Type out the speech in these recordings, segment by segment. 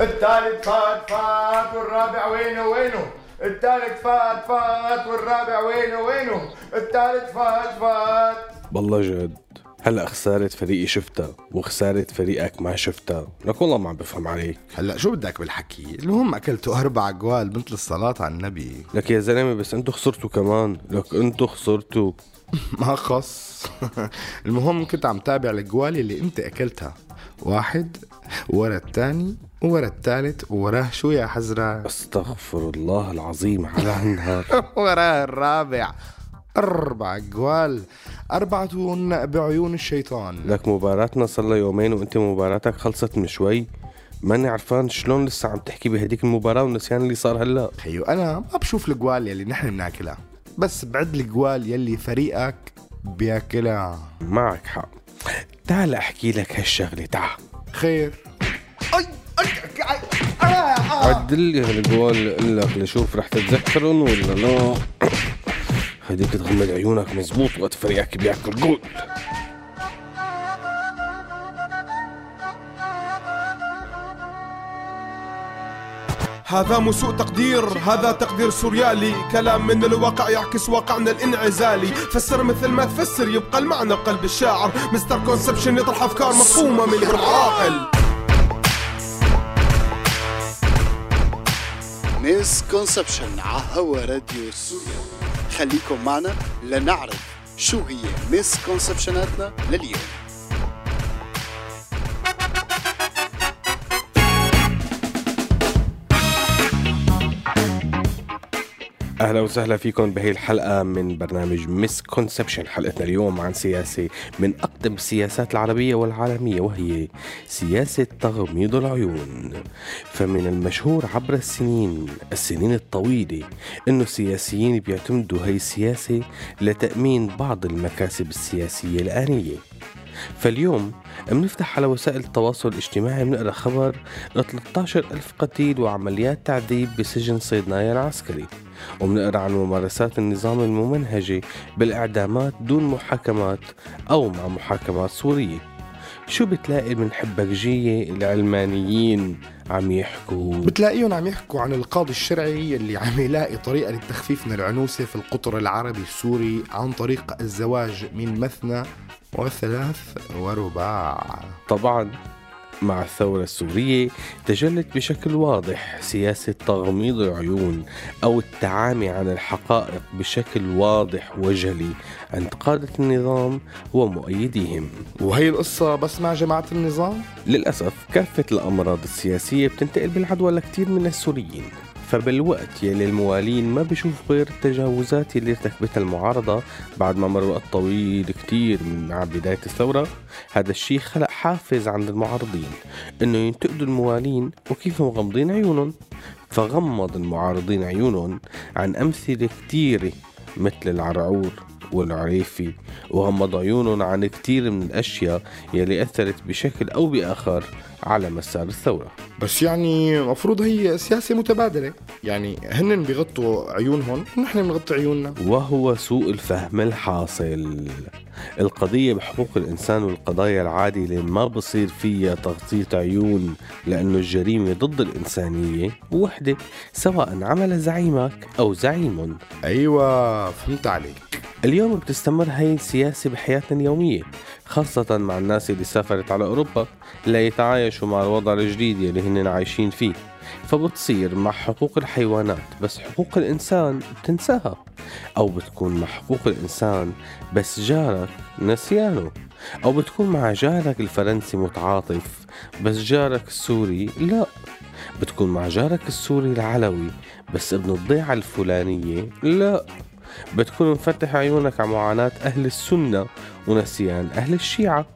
الثالث فات فات والرابع وينه وينه؟ الثالث فات فات والرابع وينه وينه؟ الثالث فات فات. بالله جد. هلا خسارة فريقي شفتها وخسارة فريقك ما شفتها. لك والله ما عم بفهم عليك. هلا شو بدك بالحكي؟ المهم أكلتوا أربع جوال مثل الصلاة على النبي. لك يا زلمة بس انتو خسرتوا كمان. لك انتو خسرتوا. ما خص. المهم كنت عم تابع الجوال اللي أنت أكلتها. واحد ورا الثاني ورا الثالث ووراه شو يا حزرة أستغفر الله العظيم على هالنهار. وراه الرابع. أربع جوال أربعة بعيون الشيطان. لك مباراتنا صار لها يومين وأنت مباراتك خلصت من شوي. ماني عرفان شلون لسه عم تحكي بهديك المباراة والنسيان اللي صار هلا. خيو أنا ما بشوف الجوال يلي نحن بناكلها بس بعد الجوال يلي فريقك بياكلها. معك حق. تعال أحكي لك هالشغلة تعال. خير. عدل لي هالجوال لك لشوف رح تتذكرن ولا لا. هديك تغمض عيونك مزبوط وقت فريقك بياكل جول. هذا مو سوء تقدير هذا تقدير سوريالي. كلام من الواقع يعكس واقعنا الانعزالي. فسر مثل ما تفسر يبقى المعنى بقلب الشاعر. misconception يطرح أفكار مفهومة من العاقل misconception على هوا راديو سوريا خليكم معنا لنعرف شو هي misconception اتنا لليوم. أهلا وسهلا فيكم بهي الحلقة من برنامج misconception حلقتنا اليوم عن سياسة من أقدم السياسات العربية والعالمية وهي سياسة تغميض العيون. فمن المشهور عبر السنين السنين الطويلة إنه السياسيين بيعتمدوا هي السياسة لتأمين بعض المكاسب السياسية الآنية. فاليوم بنفتح على وسائل التواصل الاجتماعي بنقرأ خبر 13 ألف قتيل وعمليات تعذيب بسجن صيدنايا العسكري. وبنقرأ عن ممارسات النظام الممنهجة بالإعدامات دون محاكمات أو مع محاكمات سورية. شو بتلاقي من حبكجية العلمانيين عم يحكوا؟ بتلاقيهم عم يحكوا عن القاضي الشرعي اللي عم يلاقي طريقة للتخفيف من العنوسة في القطر العربي السوري عن طريق الزواج من مثنى وثلاث ورباع. طبعا. مع الثورة السورية تجلت بشكل واضح سياسة تغميض العيون أو التعامي عن الحقائق بشكل واضح وجلي عند قادة النظام ومؤيديهم. وهي القصة بس مع جماعة النظام؟ للأسف كافة الأمراض السياسية بتنتقل بالعدوى لكثير من السوريين. فبالوقت يلي الموالين ما بيشوف غير التجاوزات اللي ارتكبتها المعارضة بعد ما مر وقت طويل كتير من مع بداية الثورة هذا الشيء خلق حافز عند المعارضين إنه ينتقدوا الموالين وكيف مغمضين عيونهم. فغمض المعارضين عيونهم عن أمثلة كتيرة مثل العرعور. والعريفي وغمض عيونهم عن كتير من الأشياء يلي أثرت بشكل أو بآخر على مسار الثورة. بس يعني المفروض هي سياسة متبادلة. يعني هن بيغطوا عيونهم نحن بنغطي عيوننا. وهو سوء الفهم الحاصل. القضية بحقوق الإنسان والقضايا العادلة ما بصير فيها تغطية عيون لأنه الجريمة ضد الإنسانية وحدة سواء عمل زعيمك أو زعيم. أيوة فهمت عليك. اليوم بتستمر هاي السياسة بحياتنا اليومية خاصة مع الناس اللي سافرت على أوروبا ليتعايشوا مع الوضع الجديد اللي هن عايشين فيه. فبتصير مع حقوق الحيوانات بس حقوق الإنسان بتنساها أو بتكون مع حقوق الإنسان بس جارك نسيانه. أو بتكون مع جارك الفرنسي متعاطف بس جارك السوري لا. بتكون مع جارك السوري العلوي بس ابن الضيعة الفلانية لا. بتكون مفتح عيونك على معاناة أهل السنة ونسيان أهل الشيعة.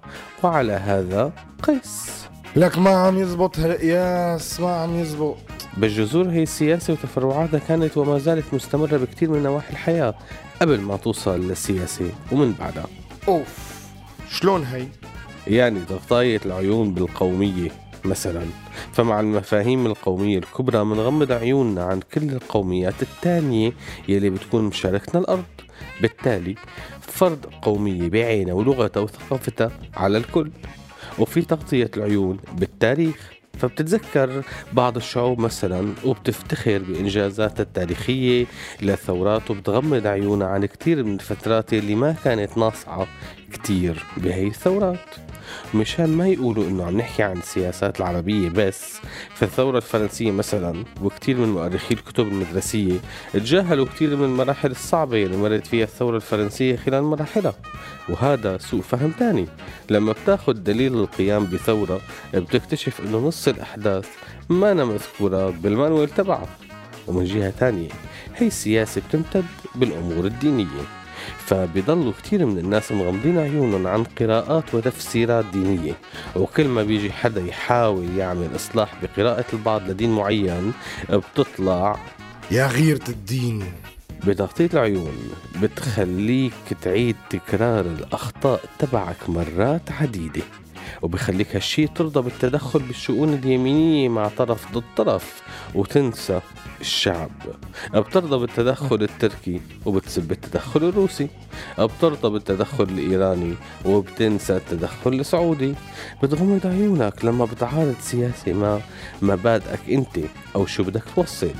وعلى هذا قس. لك ما عم يزبط هالقياس ما عم يزبط. بالجذور هي السياسة وتفرعاتها كانت وما زالت مستمرة بكثير من نواحي الحياة قبل ما توصل للسياسة ومن بعدها. أوف. شلون هي؟ يعني تغطاية العيون بالقومية مثلا فمع المفاهيم القومية الكبرى منغمض عيوننا عن كل القوميات التانية يلي بتكون مشاركتنا الأرض. بالتالي فرض قومية بعينها ولغتها وثقافتها على الكل. وفي تغطية العيون بالتاريخ. فبتتذكر بعض الشعوب مثلا وبتفتخر بإنجازاتها التاريخية للثورات وبتغمض عيونها عن كتير من الفترات اللي ما كانت ناصعة كتير بهي الثورات. مشان ما يقولوا إنه عم نحكي عن السياسات العربية بس فالثورة الفرنسية مثلا وكتير من مؤرخي الكتب المدرسية تجاهلوا كتير من المراحل الصعبة اللي مرت فيها الثورة الفرنسية خلال مراحلها. وهذا سوء فهم تاني. لما بتاخد دليل القيام بثورة بتكتشف إنه نص الأحداث ما أنا مذكورة بالمانويل تبعها. ومن جهة تانية هي السياسة بتمتد بالأمور الدينية. فبيضلوا كتير من الناس مغمضين عيونهم عن قراءات وتفسيرات دينية. وكل ما بيجي حدا يحاول يعمل إصلاح بقراءة البعض لدين معين بتطلع يا غيرة الدين. بتغطية العيون بتخليك تعيد تكرار الأخطاء تبعك مرات عديدة. وبخليك هالشي ترضى بالتدخل بالشؤون اليمينية مع طرف ضد طرف وتنسى الشعب. بترضى بالتدخل التركي وبتسب التدخل الروسي. بترضى بالتدخل الإيراني وبتنسى التدخل السعودي. بتغمض عيونك لما بتعارض سياسة ما مبادئك أنت أو شو بدك توصل.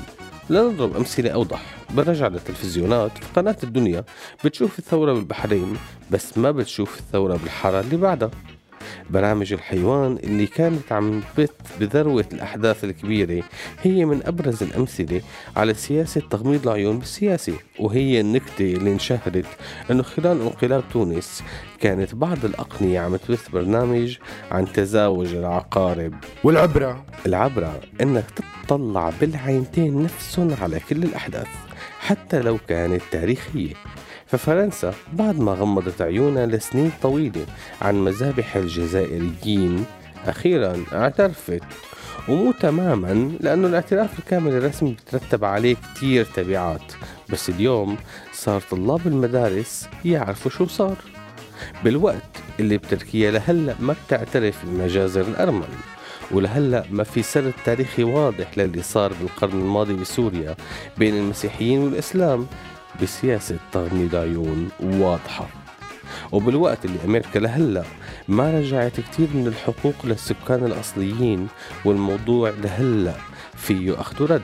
لنضرب أمثلة أوضح. برجع للتلفزيونات. في قناة الدنيا بتشوف الثورة بالبحرين بس ما بتشوف الثورة بالحارة اللي بعدها. برامج الحيوان اللي كانت عم تبث بذروة الأحداث الكبيرة. هي من أبرز الأمثلة على سياسة تغميض العيون بالسياسة وهي النكتة اللي انشهرت أنه خلال انقلاب تونس كانت بعض الأقنية عم تبث برنامج عن تزاوج العقارب. والعبرة. العبرة أنك تطلع بالعينتين نفسهم على كل الأحداث حتى لو كانت تاريخية. ففرنسا بعد ما غمضت عيونها لسنين طويلة عن مذابح الجزائريين أخيرا اعترفت ومو تماما لأنه الاعتراف الكامل الرسمي بترتب عليه كتير تبعات. بس اليوم صار طلاب المدارس يعرفوا شو صار. بالوقت اللي بتركيا لهلأ ما بتعترف بمجازر الأرمن ولهلأ ما في سرد تاريخي واضح للي صار بالقرن الماضي بسوريا بين المسيحيين والإسلام. بسياسة تغميض عيون واضحة. وبالوقت اللي أمريكا لهلأ ما رجعت كتير من الحقوق للسكان الأصليين والموضوع لهلأ فيه أخذ ورد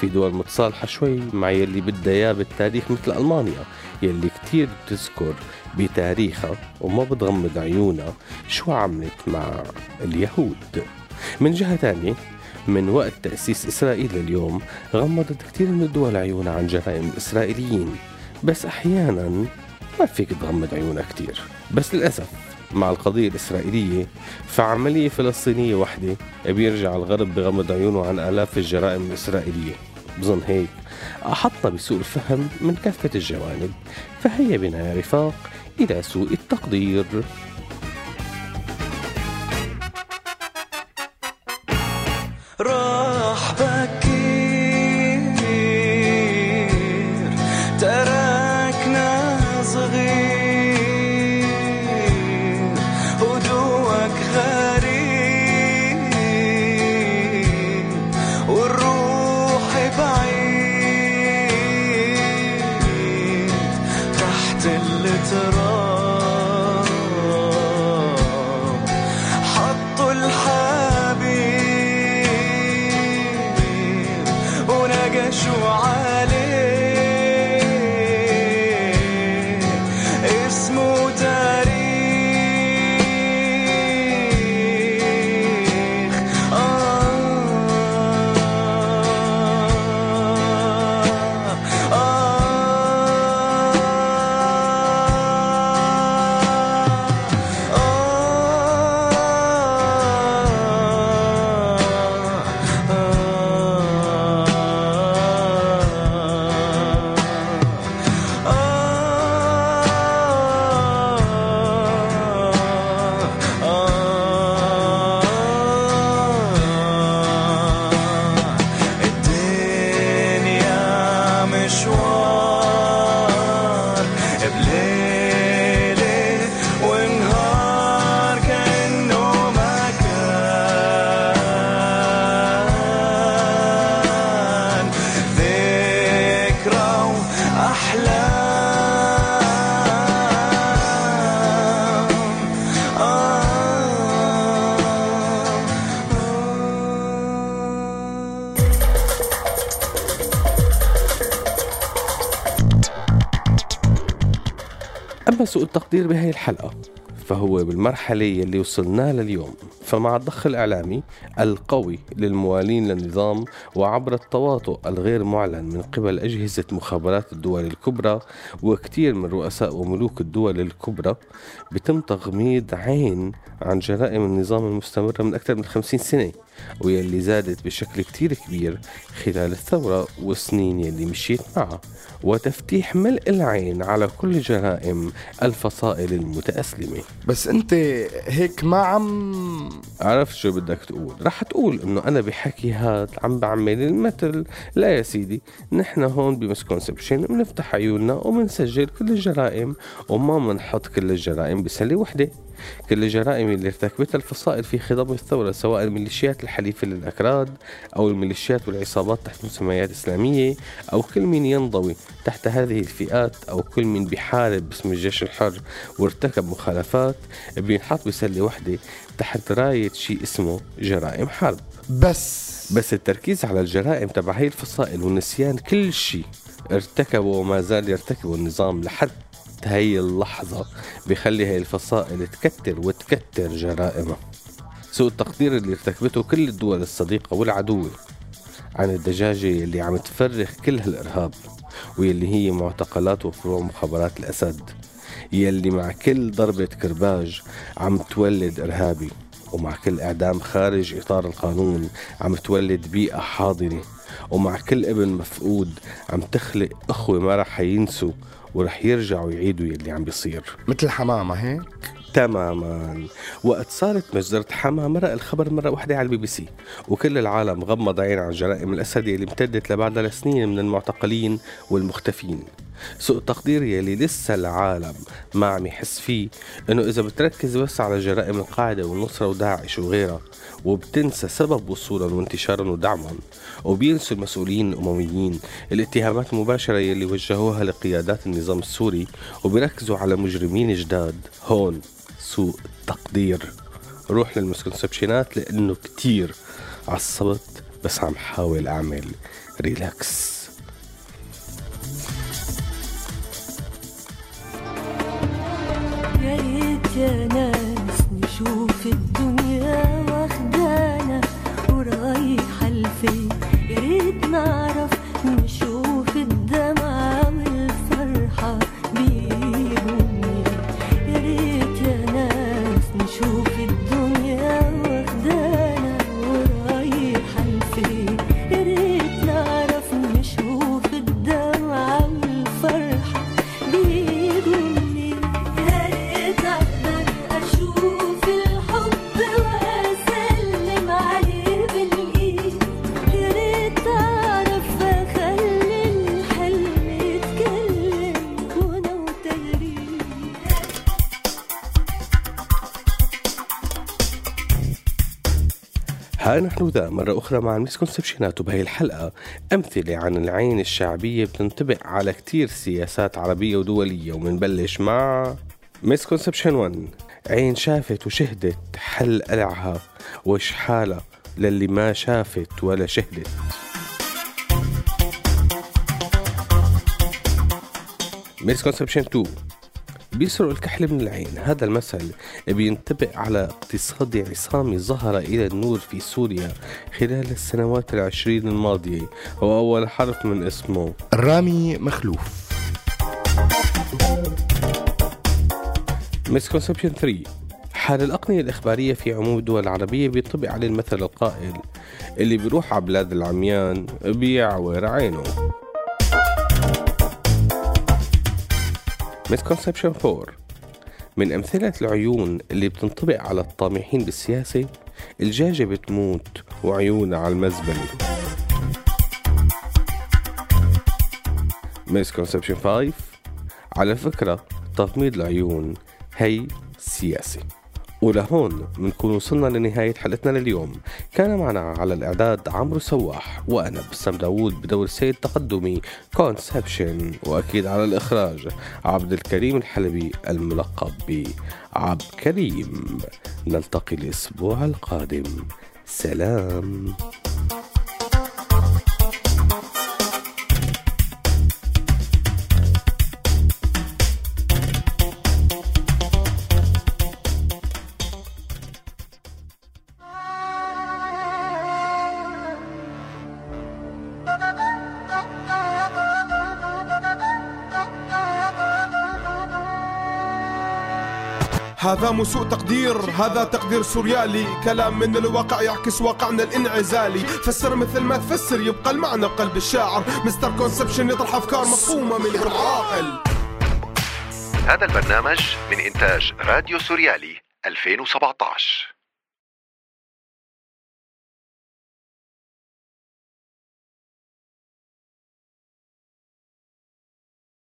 في دول متصالحة شوي مع يلي بدها إياه بالتاريخ مثل ألمانيا يلي كتير بتذكر بتاريخها وما بتغمض عيونها شو عملت مع اليهود. من جهة تانية من وقت تأسيس إسرائيل لليوم غمضت كثير من الدول عيونها عن جرائم الإسرائيليين. بس أحيانا ما فيك تغمض عيونها كثير. بس للأسف مع القضية الإسرائيلية فعملية فلسطينية واحدة بيرجع الغرب بغمض عيونه عن آلاف الجرائم الإسرائيلية. بظن هيك. أحطنا بسوء الفهم من كافة الجوانب. فهيا بنا يا رفاق إلى سوء التقدير. سوء التقدير بهاي الحلقة فهو بالمرحلة يلي وصلنا لليوم. فمع الضخ الإعلامي القوي للموالين للنظام وعبر التواطؤ الغير معلن من قبل أجهزة مخابرات الدول الكبرى وكثير من رؤساء وملوك الدول الكبرى بتم تغميض عين عن جرائم النظام المستمرة من أكثر من خمسين سنة ويلي زادت بشكل كتير كبير خلال الثورة والسنين يلي مشيت معها وتفتيح ملء العين على كل جرائم الفصائل المتأسلمة. بس أنت هيك ما عم عرفت شو بدك تقول؟ رح تقول إنه أنا بحكي هاد عم بعمل المثل. لا يا سيدي نحن هون بمسكونسبشن بنفتح عيوننا وبنسجل كل الجرائم وما بنحط كل الجرائم بسلة وحدة. كل الجرائم اللي ارتكبتها الفصائل في خضم الثورة سواء الميليشيات الحليفة للأكراد أو الميليشيات والعصابات تحت مسميات إسلامية أو كل من ينضوي تحت هذه الفئات أو كل من بيحارب باسم الجيش الحر وارتكب مخالفات بينحط بسلة وحدة تحت راية شيء اسمه جرائم حرب. بس. بس التركيز على الجرائم تبع هي الفصائل ونسيان كل شيء ارتكبه وما زال يرتكبه النظام لحد هي اللحظة بخلي هي الفصائل تكتر وتكتر جرائمها. سوء التقدير اللي ارتكبته كل الدول الصديقة والعدوة عن الدجاجة اللي عم تفرخ كل هالإرهاب واللي هي معتقلات وفروع مخابرات الأسد يلي مع كل ضربة كرباج عم تولد إرهابي ومع كل إعدام خارج إطار القانون عم تولد بيئة حاضنة ومع كل ابن مفقود عم تخلق أخوة ما رح ينسوا ورح يرجعوا يعيدوا يلي عم بيصير. مثل حمامة هيك؟ تماما. وقت صارت مجزرة حما مرق الخبر مرة واحدة على البي بي سي. وكل العالم غمض عين عن جرائم الأسد اللي امتدت لبعدها لسنين من المعتقلين والمختفين. سوء التقدير يلي لسه العالم ما عم يحس فيه إنه إذا بتركز بس على جرائم القاعدة والنصرة وداعش وغيرها وبتنسى سبب وصولهم وانتشارهم ودعمهم وبينسوا المسؤولين الأمميين الاتهامات المباشرة يلي وجهوها لقيادات النظام السوري وبيركزوا على مجرمين جداد. هون سوء تقدير. روح للمسكونسبشنات لأنه كتير عصبت بس عم حاول أعمل ريلاكس ها نحن ذا مرة أخرى مع ال misconception ات وبهي الحلقة أمثلة عن العين الشعبية بتنطبق على كتير سياسات عربية ودولية ومنبلش مع misconception 1 عين شافت وشهدت حل قلعها وشحالها للي ما شافت ولا شهدت. misconception 2 بيسرق الكحل من العين. هذا المثل بينطبق على اقتصاد عصامي ظهر إلى النور في سوريا خلال السنوات العشرين الماضية. وأول حرف من اسمه. الرامي مخلوف. مسكونسبشن 3 حال الأقنية الإخبارية في عموم الدول العربية بيطبق عليه المثل القائل اللي بيروح على بلاد العميان بيعور عينه. misconception 4 من أمثلة العيون اللي بتنطبق على الطامحين بالسياسة الجاجة بتموت وعيونها على المزبلة. misconception 5 على فكرة تغميض العيون هي سياسة. ولهون بنكون وصلنا لنهاية حلقتنا لليوم. كان معنا على الإعداد عمرو سواح وأنا بسام داوود بدور السيد تقدمي كونسبشن وأكيد على الإخراج عبد الكريم الحلبي الملقب بعبد كريم. نلتقي الأسبوع القادم. سلام. هذا مو سوء تقدير هذا تقدير سوريالي. كلام من الواقع يعكس واقعنا الانعزالي. فسر مثل ما تفسر يبقى المعنى بقلب الشاعر. misconception يطرح أفكار مفهومة من غير عقل. هذا البرنامج من إنتاج راديو سوريالي 2017